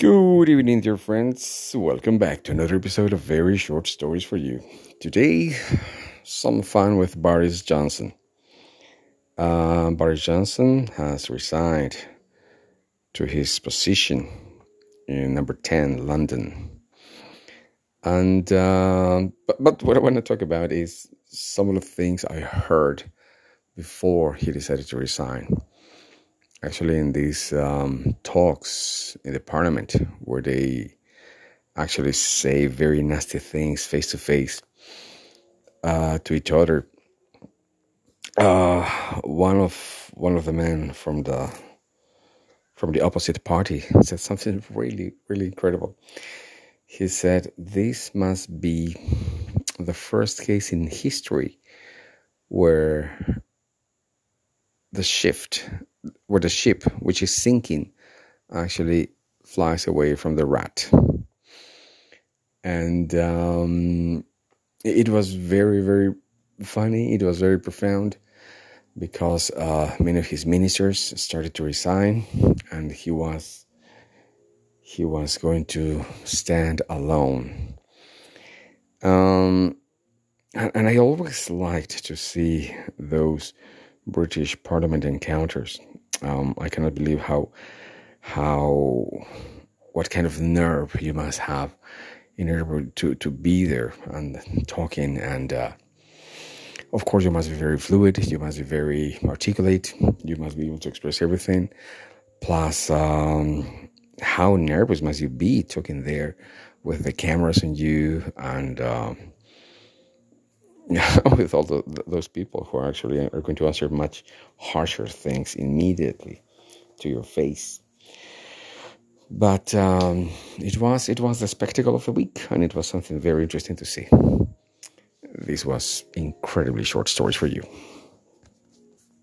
Good evening, dear friends. Welcome back to another episode of Very Short Stories for You. Today, some fun with Boris Johnson. Uh, Boris Johnson has resigned to his position in number 10, London. And, uh, but, but what I want to talk about is some of the things I heard before he decided to resign actually in these um, talks in the parliament where they actually say very nasty things face to face uh, to each other. Uh, one of one of the men from the from the opposite party said something really really incredible. He said this must be the first case in history where the shift where the ship, which is sinking, actually flies away from the rat. And um, it was very, very funny. It was very profound because uh, many of his ministers started to resign, and he was he was going to stand alone. Um, and, and I always liked to see those British Parliament encounters. Um, I cannot believe how how what kind of nerve you must have in order to to be there and talking and uh, of course you must be very fluid you must be very articulate you must be able to express everything. Plus um, how nervous must you be talking there with the cameras on you and um, with all the, those people who are actually are going to answer much harsher things immediately to your face. But um, it was it was the spectacle of the week, and it was something very interesting to see. This was incredibly short stories for you.